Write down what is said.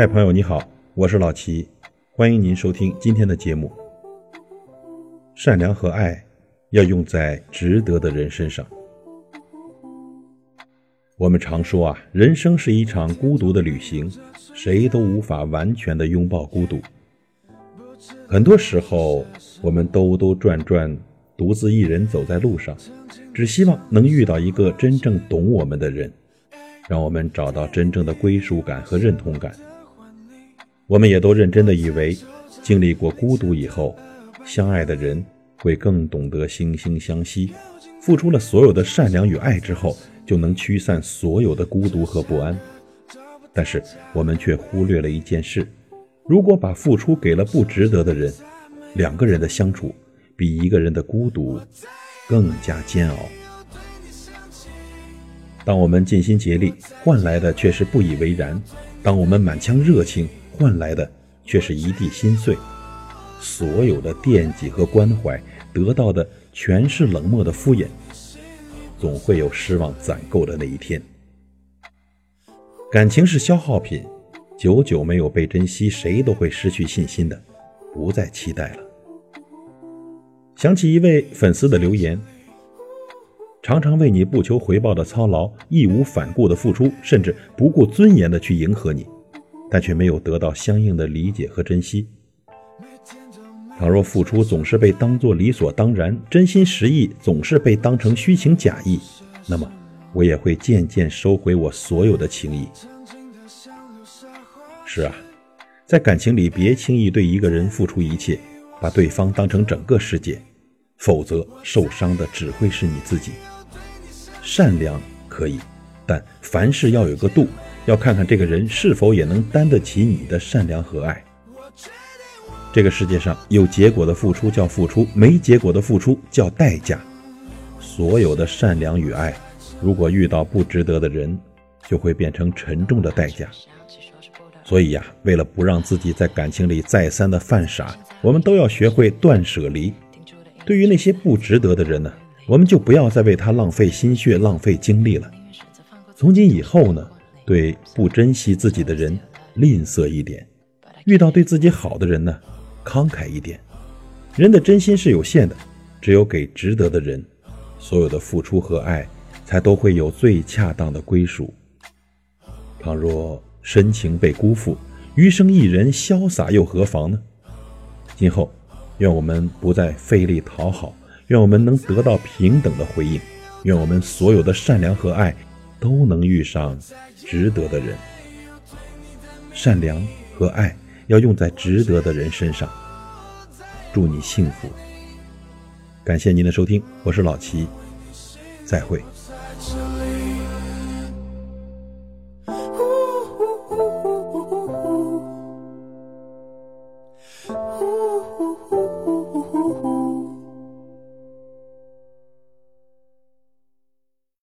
嗨，朋友你好，我是老齐，欢迎您收听今天的节目。善良和爱要用在值得的人身上。我们常说啊，人生是一场孤独的旅行，谁都无法完全的拥抱孤独。很多时候，我们兜兜转转，独自一人走在路上，只希望能遇到一个真正懂我们的人，让我们找到真正的归属感和认同感。我们也都认真的以为，经历过孤独以后，相爱的人会更懂得惺惺相惜，付出了所有的善良与爱之后。就能驱散所有的孤独和不安，但是我们却忽略了一件事：如果把付出给了不值得的人，两个人的相处比一个人的孤独更加煎熬。当我们尽心竭力换来的却是不以为然，当我们满腔热情换来的却是一地心碎，所有的惦记和关怀得到的全是冷漠的敷衍。总会有失望攒够的那一天。感情是消耗品，久久没有被珍惜，谁都会失去信心的，不再期待了。想起一位粉丝的留言：常常为你不求回报的操劳，义无反顾的付出，甚至不顾尊严的去迎合你，但却没有得到相应的理解和珍惜。倘若付出总是被当作理所当然，真心实意总是被当成虚情假意，那么我也会渐渐收回我所有的情谊。是啊，在感情里，别轻易对一个人付出一切，把对方当成整个世界，否则受伤的只会是你自己。善良可以，但凡事要有个度，要看看这个人是否也能担得起你的善良和爱。这个世界上有结果的付出叫付出，没结果的付出叫代价。所有的善良与爱，如果遇到不值得的人，就会变成沉重的代价。所以呀，为了不让自己在感情里再三的犯傻，我们都要学会断舍离。对于那些不值得的人呢，我们就不要再为他浪费心血、浪费精力了。从今以后呢，对不珍惜自己的人吝啬一点，遇到对自己好的人呢。慷慨一点，人的真心是有限的，只有给值得的人，所有的付出和爱，才都会有最恰当的归属。倘若深情被辜负，余生一人潇洒又何妨呢？今后，愿我们不再费力讨好，愿我们能得到平等的回应，愿我们所有的善良和爱，都能遇上值得的人。善良和爱。要用在值得的人身上。祝你幸福！感谢您的收听，我是老齐，再会。